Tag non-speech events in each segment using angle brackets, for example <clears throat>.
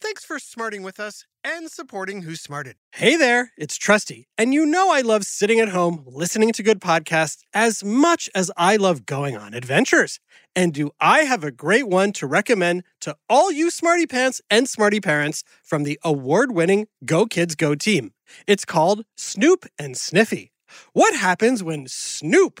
Thanks for smarting with us and supporting Who Smarted. Hey there, it's Trusty, and you know I love sitting at home listening to good podcasts as much as I love going on adventures. And do I have a great one to recommend to all you smarty pants and smarty parents from the award-winning Go Kids Go team? It's called Snoop and Sniffy. What happens when Snoop,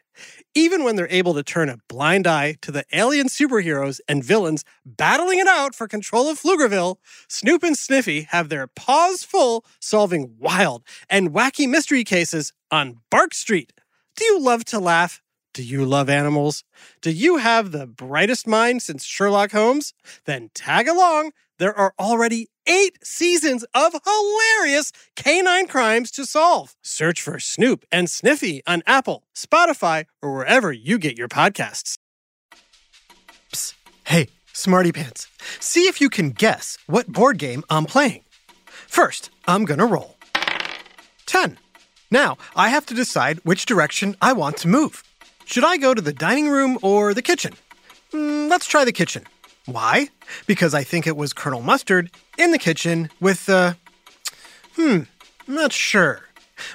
Even when they're able to turn a blind eye to the alien superheroes and villains battling it out for control of Pflugerville, Snoop and Sniffy have their paws full solving wild and wacky mystery cases on Bark Street. Do you love to laugh? Do you love animals? Do you have the brightest mind since Sherlock Holmes? Then tag along. There are already eight seasons of hilarious canine crimes to solve. Search for Snoop and Sniffy on Apple, Spotify, or wherever you get your podcasts. Psst. Hey, Smarty Pants. See if you can guess what board game I'm playing. First, I'm gonna roll. 10. Now, I have to decide which direction I want to move. Should I go to the dining room or the kitchen? Mm, let's try the kitchen. Why? Because I think it was Colonel Mustard in the kitchen with, uh, hmm, I'm not sure.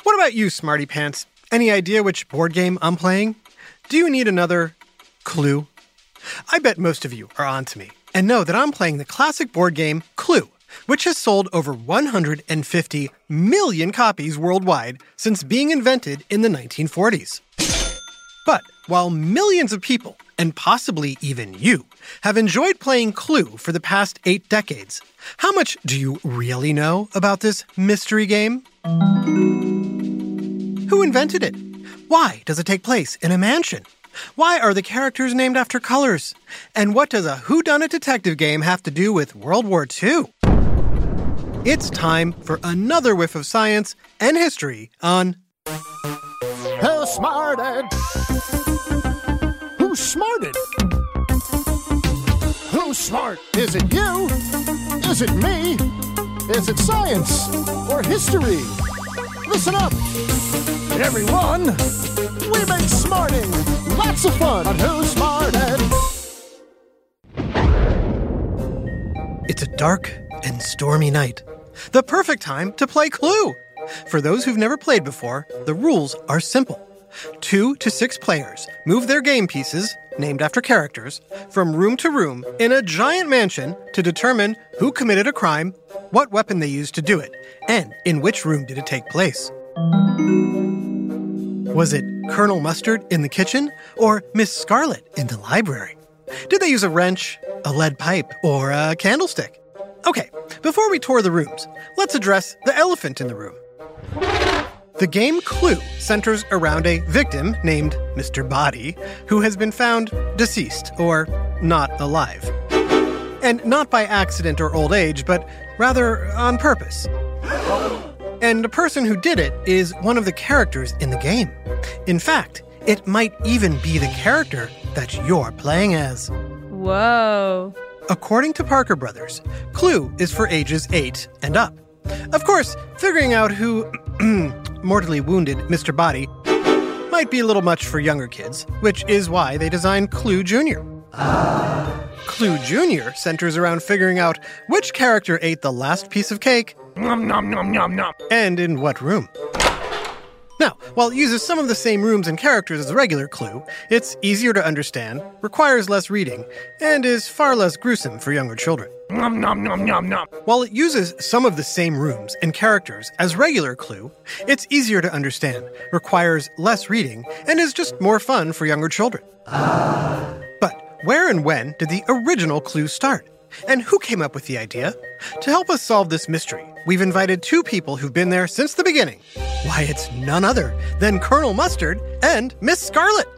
What about you, Smarty Pants? Any idea which board game I'm playing? Do you need another clue? I bet most of you are onto me and know that I'm playing the classic board game Clue, which has sold over 150 million copies worldwide since being invented in the 1940s. But while millions of people, and possibly even you, have enjoyed playing Clue for the past eight decades, how much do you really know about this mystery game? Who invented it? Why does it take place in a mansion? Why are the characters named after colors? And what does a whodunit detective game have to do with World War II? It's time for another whiff of science and history on Who smarted? Smarted? Who's smart? Is it you? Is it me? Is it science or history? Listen up, everyone. We make smarting lots of fun on Who Smarted. It's a dark and stormy night. The perfect time to play Clue. For those who've never played before, the rules are simple. Two to six players move their game pieces, named after characters, from room to room in a giant mansion to determine who committed a crime, what weapon they used to do it, and in which room did it take place. Was it Colonel Mustard in the kitchen or Miss Scarlet in the library? Did they use a wrench, a lead pipe, or a candlestick? Okay, before we tour the rooms, let's address the elephant in the room. The game Clue centers around a victim named Mr. Body who has been found deceased or not alive. And not by accident or old age, but rather on purpose. And the person who did it is one of the characters in the game. In fact, it might even be the character that you're playing as. Whoa. According to Parker Brothers, Clue is for ages 8 and up. Of course, figuring out who <clears throat> mortally wounded Mr. Body might be a little much for younger kids, which is why they designed Clue Jr. <sighs> Clue Jr. centers around figuring out which character ate the last piece of cake Nom nom nom nom nom. and in what room. Now, while it uses some of the same rooms and characters as regular Clue, it's easier to understand, requires less reading, and is far less gruesome for younger children. Nom nom nom. While it uses some of the same rooms and characters as regular Clue, it's easier to understand, requires less reading, and is just more fun for younger children. But where and when did the original Clue start? And who came up with the idea? To help us solve this mystery, we've invited two people who've been there since the beginning. Why, it's none other than Colonel Mustard and Miss Scarlet.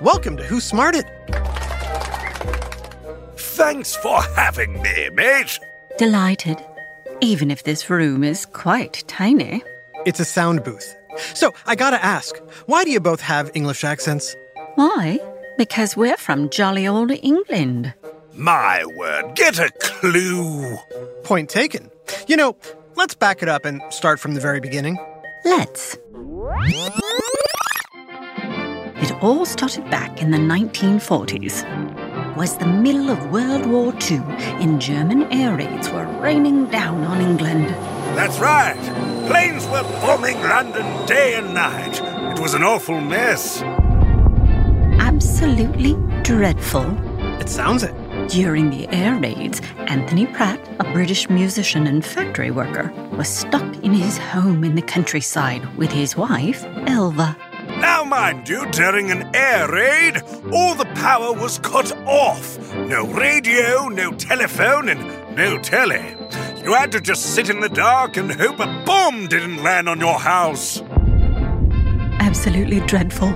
Welcome to Who Smarted. Thanks for having me, mate. Delighted. Even if this room is quite tiny. It's a sound booth. So I gotta ask, why do you both have English accents? Why? Because we're from jolly old England. My word, get a clue. Point taken. You know, let's back it up and start from the very beginning. Let's. It all started back in the 1940s. Was the middle of World War II, and German air raids were raining down on England. That's right. Planes were bombing London day and night. It was an awful mess. Absolutely dreadful. It sounds it. During the air raids, Anthony Pratt, a British musician and factory worker, was stuck in his home in the countryside with his wife, Elva. Now, mind you, during an air raid, all the power was cut off. No radio, no telephone, and no telly. You had to just sit in the dark and hope a bomb didn't land on your house. Absolutely dreadful.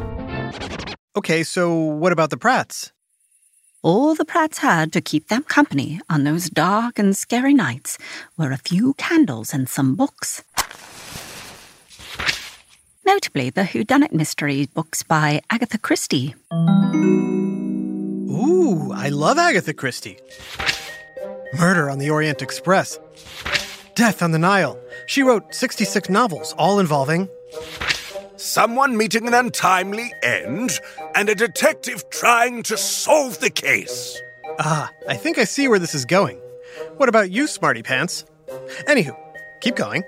Okay, so what about the Pratts? All the Pratts had to keep them company on those dark and scary nights were a few candles and some books. Notably, the whodunit mystery books by Agatha Christie. Ooh, I love Agatha Christie. Murder on the Orient Express. Death on the Nile. She wrote 66 novels, all involving. Someone meeting an untimely end, and a detective trying to solve the case. Ah, I think I see where this is going. What about you, Smarty Pants? Anywho, keep going.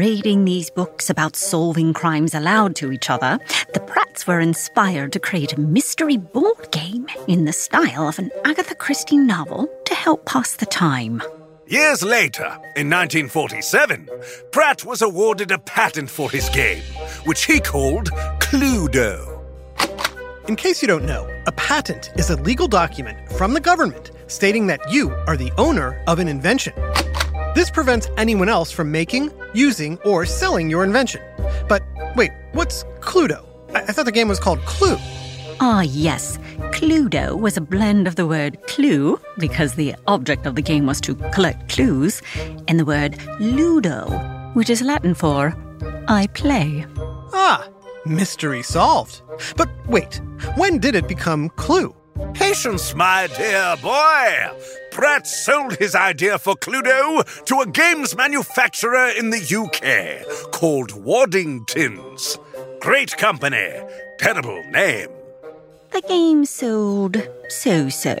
Reading these books about solving crimes aloud to each other, the Pratts were inspired to create a mystery board game in the style of an Agatha Christie novel to help pass the time. Years later, in 1947, Pratt was awarded a patent for his game, which he called Cluedo. In case you don't know, a patent is a legal document from the government stating that you are the owner of an invention. This prevents anyone else from making, using, or selling your invention. But wait, what's Cluedo? I, I thought the game was called Clue. Ah, yes. Cluedo was a blend of the word clue, because the object of the game was to collect clues, and the word ludo, which is Latin for I play. Ah, mystery solved. But wait, when did it become Clue? Patience, my dear boy. Pratt sold his idea for Cluedo to a games manufacturer in the UK called Waddingtons. Great company, terrible name. The game sold so so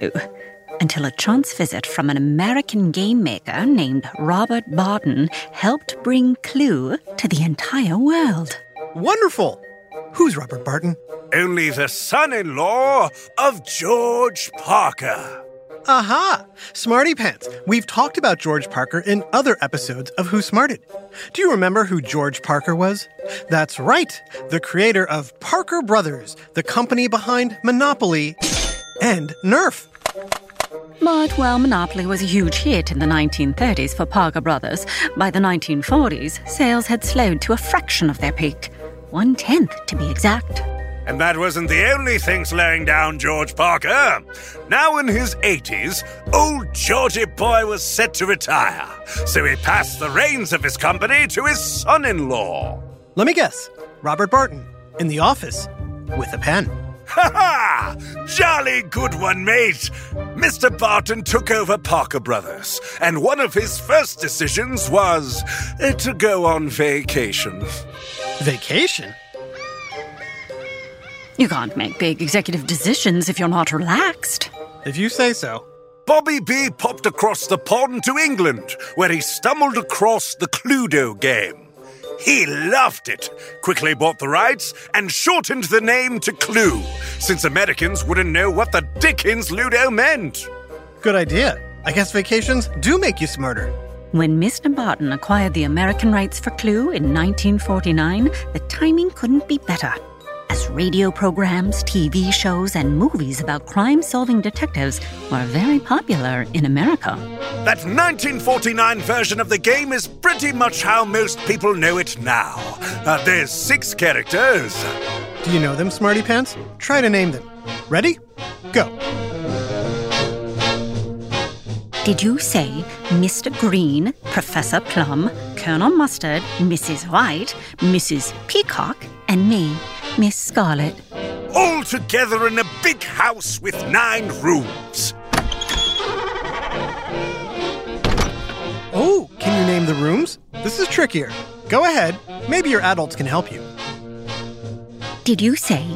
until a chance visit from an American game maker named Robert Barton helped bring Clue to the entire world. Wonderful! Who's Robert Barton? Only the son in law of George Parker. Aha! Smarty Pants. We've talked about George Parker in other episodes of Who Smarted. Do you remember who George Parker was? That's right, the creator of Parker Brothers, the company behind Monopoly and Nerf. But while Monopoly was a huge hit in the 1930s for Parker Brothers, by the 1940s, sales had slowed to a fraction of their peak. One tenth, to be exact. And that wasn't the only thing slowing down George Parker. Now in his 80s, old Georgie boy was set to retire, so he passed the reins of his company to his son in law. Let me guess Robert Barton, in the office, with a pen. Ha ha! Jolly good one, mate! Mr. Barton took over Parker Brothers, and one of his first decisions was uh, to go on vacation. Vacation? You can't make big executive decisions if you're not relaxed. If you say so. Bobby B popped across the pond to England, where he stumbled across the Cluedo game. He loved it, quickly bought the rights, and shortened the name to Clue, since Americans wouldn't know what the dickens Ludo meant. Good idea. I guess vacations do make you smarter. When Mr. Barton acquired the American rights for Clue in 1949, the timing couldn't be better. As radio programs, TV shows, and movies about crime solving detectives were very popular in America. That 1949 version of the game is pretty much how most people know it now. Uh, there's six characters. Do you know them, Smarty Pants? Try to name them. Ready? Go. Did you say Mr. Green, Professor Plum, Colonel Mustard, Mrs. White, Mrs. Peacock, and me, Miss Scarlet? All together in a big house with nine rooms. Oh, can you name the rooms? This is trickier. Go ahead. Maybe your adults can help you. Did you say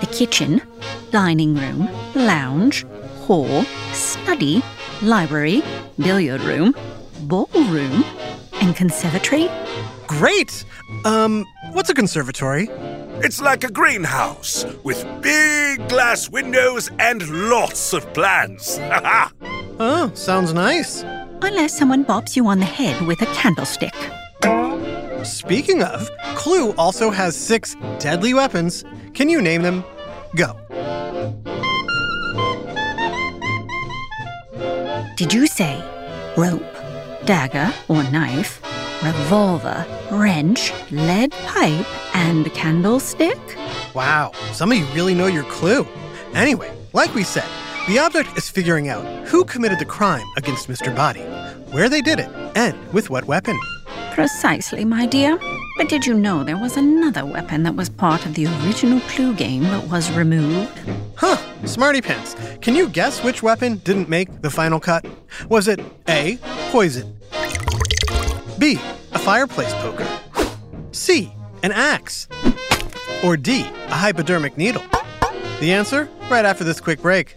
the kitchen, dining room, lounge, hall, study, library, billiard room, ballroom, and conservatory? Great! Um, what's a conservatory? It's like a greenhouse with big glass windows and lots of plants. <laughs> Oh, sounds nice. Unless someone bops you on the head with a candlestick. Speaking of, Clue also has six deadly weapons. Can you name them? Go. Did you say rope, dagger or knife, revolver, wrench, lead pipe, and candlestick? Wow, some of you really know your clue. Anyway, like we said, the object is figuring out who committed the crime against Mr. Body, where they did it, and with what weapon. Precisely, my dear. But did you know there was another weapon that was part of the original Clue game but was removed? Huh, Smarty Pants. Can you guess which weapon didn't make the final cut? Was it A, poison? B, a fireplace poker? C, an axe? Or D, a hypodermic needle? The answer right after this quick break.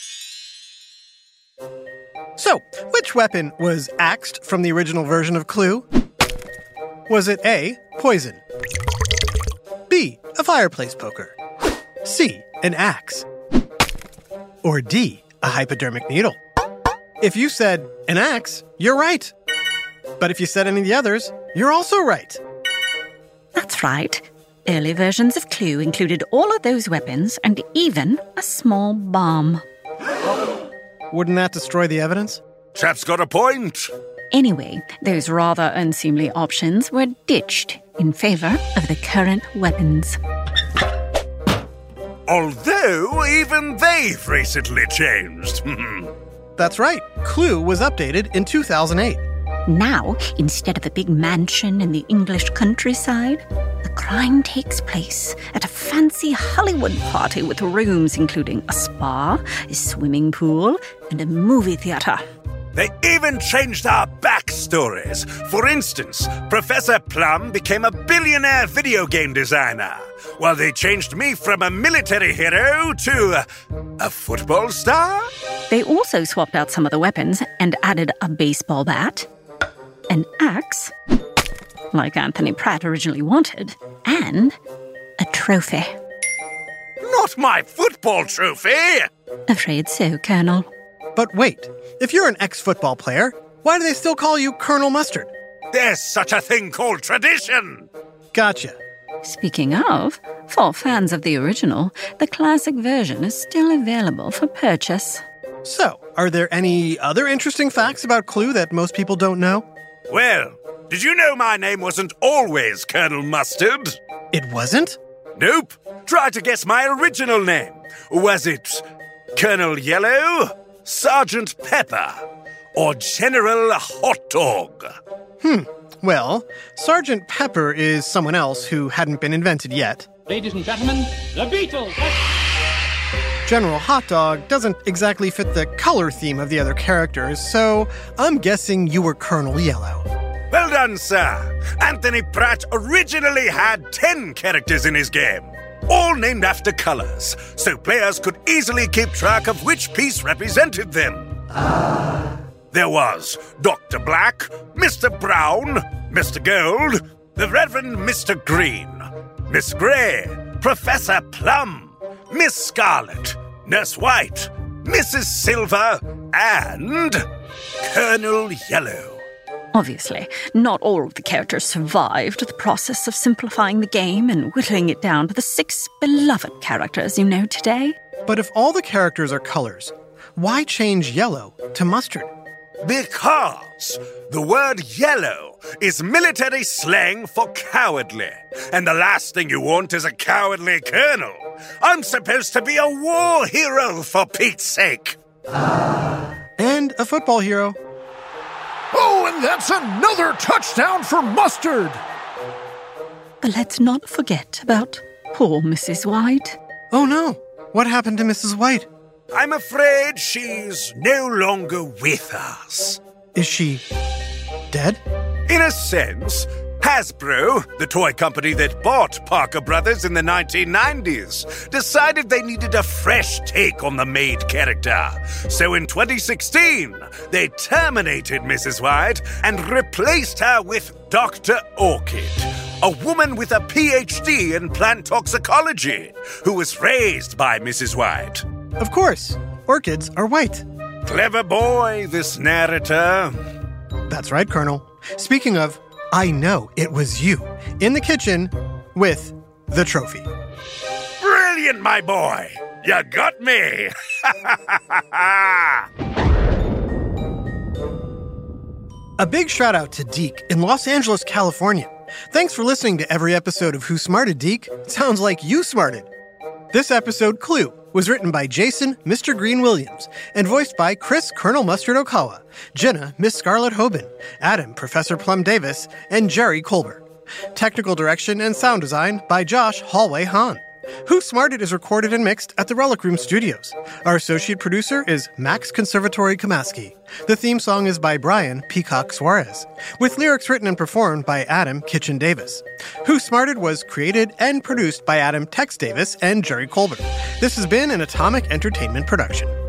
So, which weapon was axed from the original version of Clue? Was it A, poison? B, a fireplace poker? C, an axe? Or D, a hypodermic needle? If you said an axe, you're right. But if you said any of the others, you're also right. That's right. Early versions of Clue included all of those weapons and even a small bomb. Wouldn't that destroy the evidence? Chap's got a point. Anyway, those rather unseemly options were ditched in favor of the current weapons. Although even they've recently changed. <laughs> That's right. Clue was updated in 2008. Now, instead of a big mansion in the English countryside, the crime takes place at a fancy Hollywood party with rooms including a spa, a swimming pool, and a movie theater. They even changed our backstories. For instance, Professor Plum became a billionaire video game designer, while they changed me from a military hero to a, a football star? They also swapped out some of the weapons and added a baseball bat, an axe, like Anthony Pratt originally wanted, and a trophy. Not my football trophy! Afraid so, Colonel. But wait, if you're an ex football player, why do they still call you Colonel Mustard? There's such a thing called tradition! Gotcha. Speaking of, for fans of the original, the classic version is still available for purchase. So, are there any other interesting facts about Clue that most people don't know? Well, did you know my name wasn't always Colonel Mustard? It wasn't? Nope. Try to guess my original name. Was it Colonel Yellow, Sergeant Pepper, or General Hot Dog? Hmm. Well, Sergeant Pepper is someone else who hadn't been invented yet. Ladies and gentlemen, the Beatles. General Hot Dog doesn't exactly fit the color theme of the other characters, so I'm guessing you were Colonel Yellow. Well done, sir. Anthony Pratt originally had 10 characters in his game, all named after colors, so players could easily keep track of which piece represented them. There was Dr. Black, Mr. Brown, Mr. Gold, the Reverend Mr. Green, Miss Gray, Professor Plum, Miss Scarlet, Nurse White, Mrs. Silver, and Colonel Yellow. Obviously, not all of the characters survived the process of simplifying the game and whittling it down to the six beloved characters you know today. But if all the characters are colors, why change yellow to mustard? Because the word yellow is military slang for cowardly. And the last thing you want is a cowardly colonel. I'm supposed to be a war hero, for Pete's sake. And a football hero. Oh, and that's another touchdown for Mustard! But let's not forget about poor Mrs. White. Oh no, what happened to Mrs. White? I'm afraid she's no longer with us. Is she dead? In a sense, Hasbro, the toy company that bought Parker Brothers in the 1990s, decided they needed a fresh take on the maid character. So in 2016, they terminated Mrs. White and replaced her with Dr. Orchid, a woman with a PhD in plant toxicology who was raised by Mrs. White. Of course, orchids are white. Clever boy, this narrator. That's right, Colonel. Speaking of, I know it was you in the kitchen with the trophy. Brilliant, my boy! You got me! <laughs> A big shout out to Deke in Los Angeles, California. Thanks for listening to every episode of Who Smarted Deke. Sounds like you smarted. This episode, Clue, was written by Jason, Mr. Green Williams, and voiced by Chris Colonel Mustard Okawa, Jenna, Miss Scarlett Hoban, Adam, Professor Plum Davis, and Jerry Colbert. Technical direction and sound design by Josh Hallway Hahn. Who Smarted is recorded and mixed at the Relic Room Studios. Our associate producer is Max Conservatory Kamaski. The theme song is by Brian Peacock Suarez, with lyrics written and performed by Adam Kitchen Davis. Who Smarted was created and produced by Adam Tex Davis and Jerry Colbert. This has been an Atomic Entertainment production.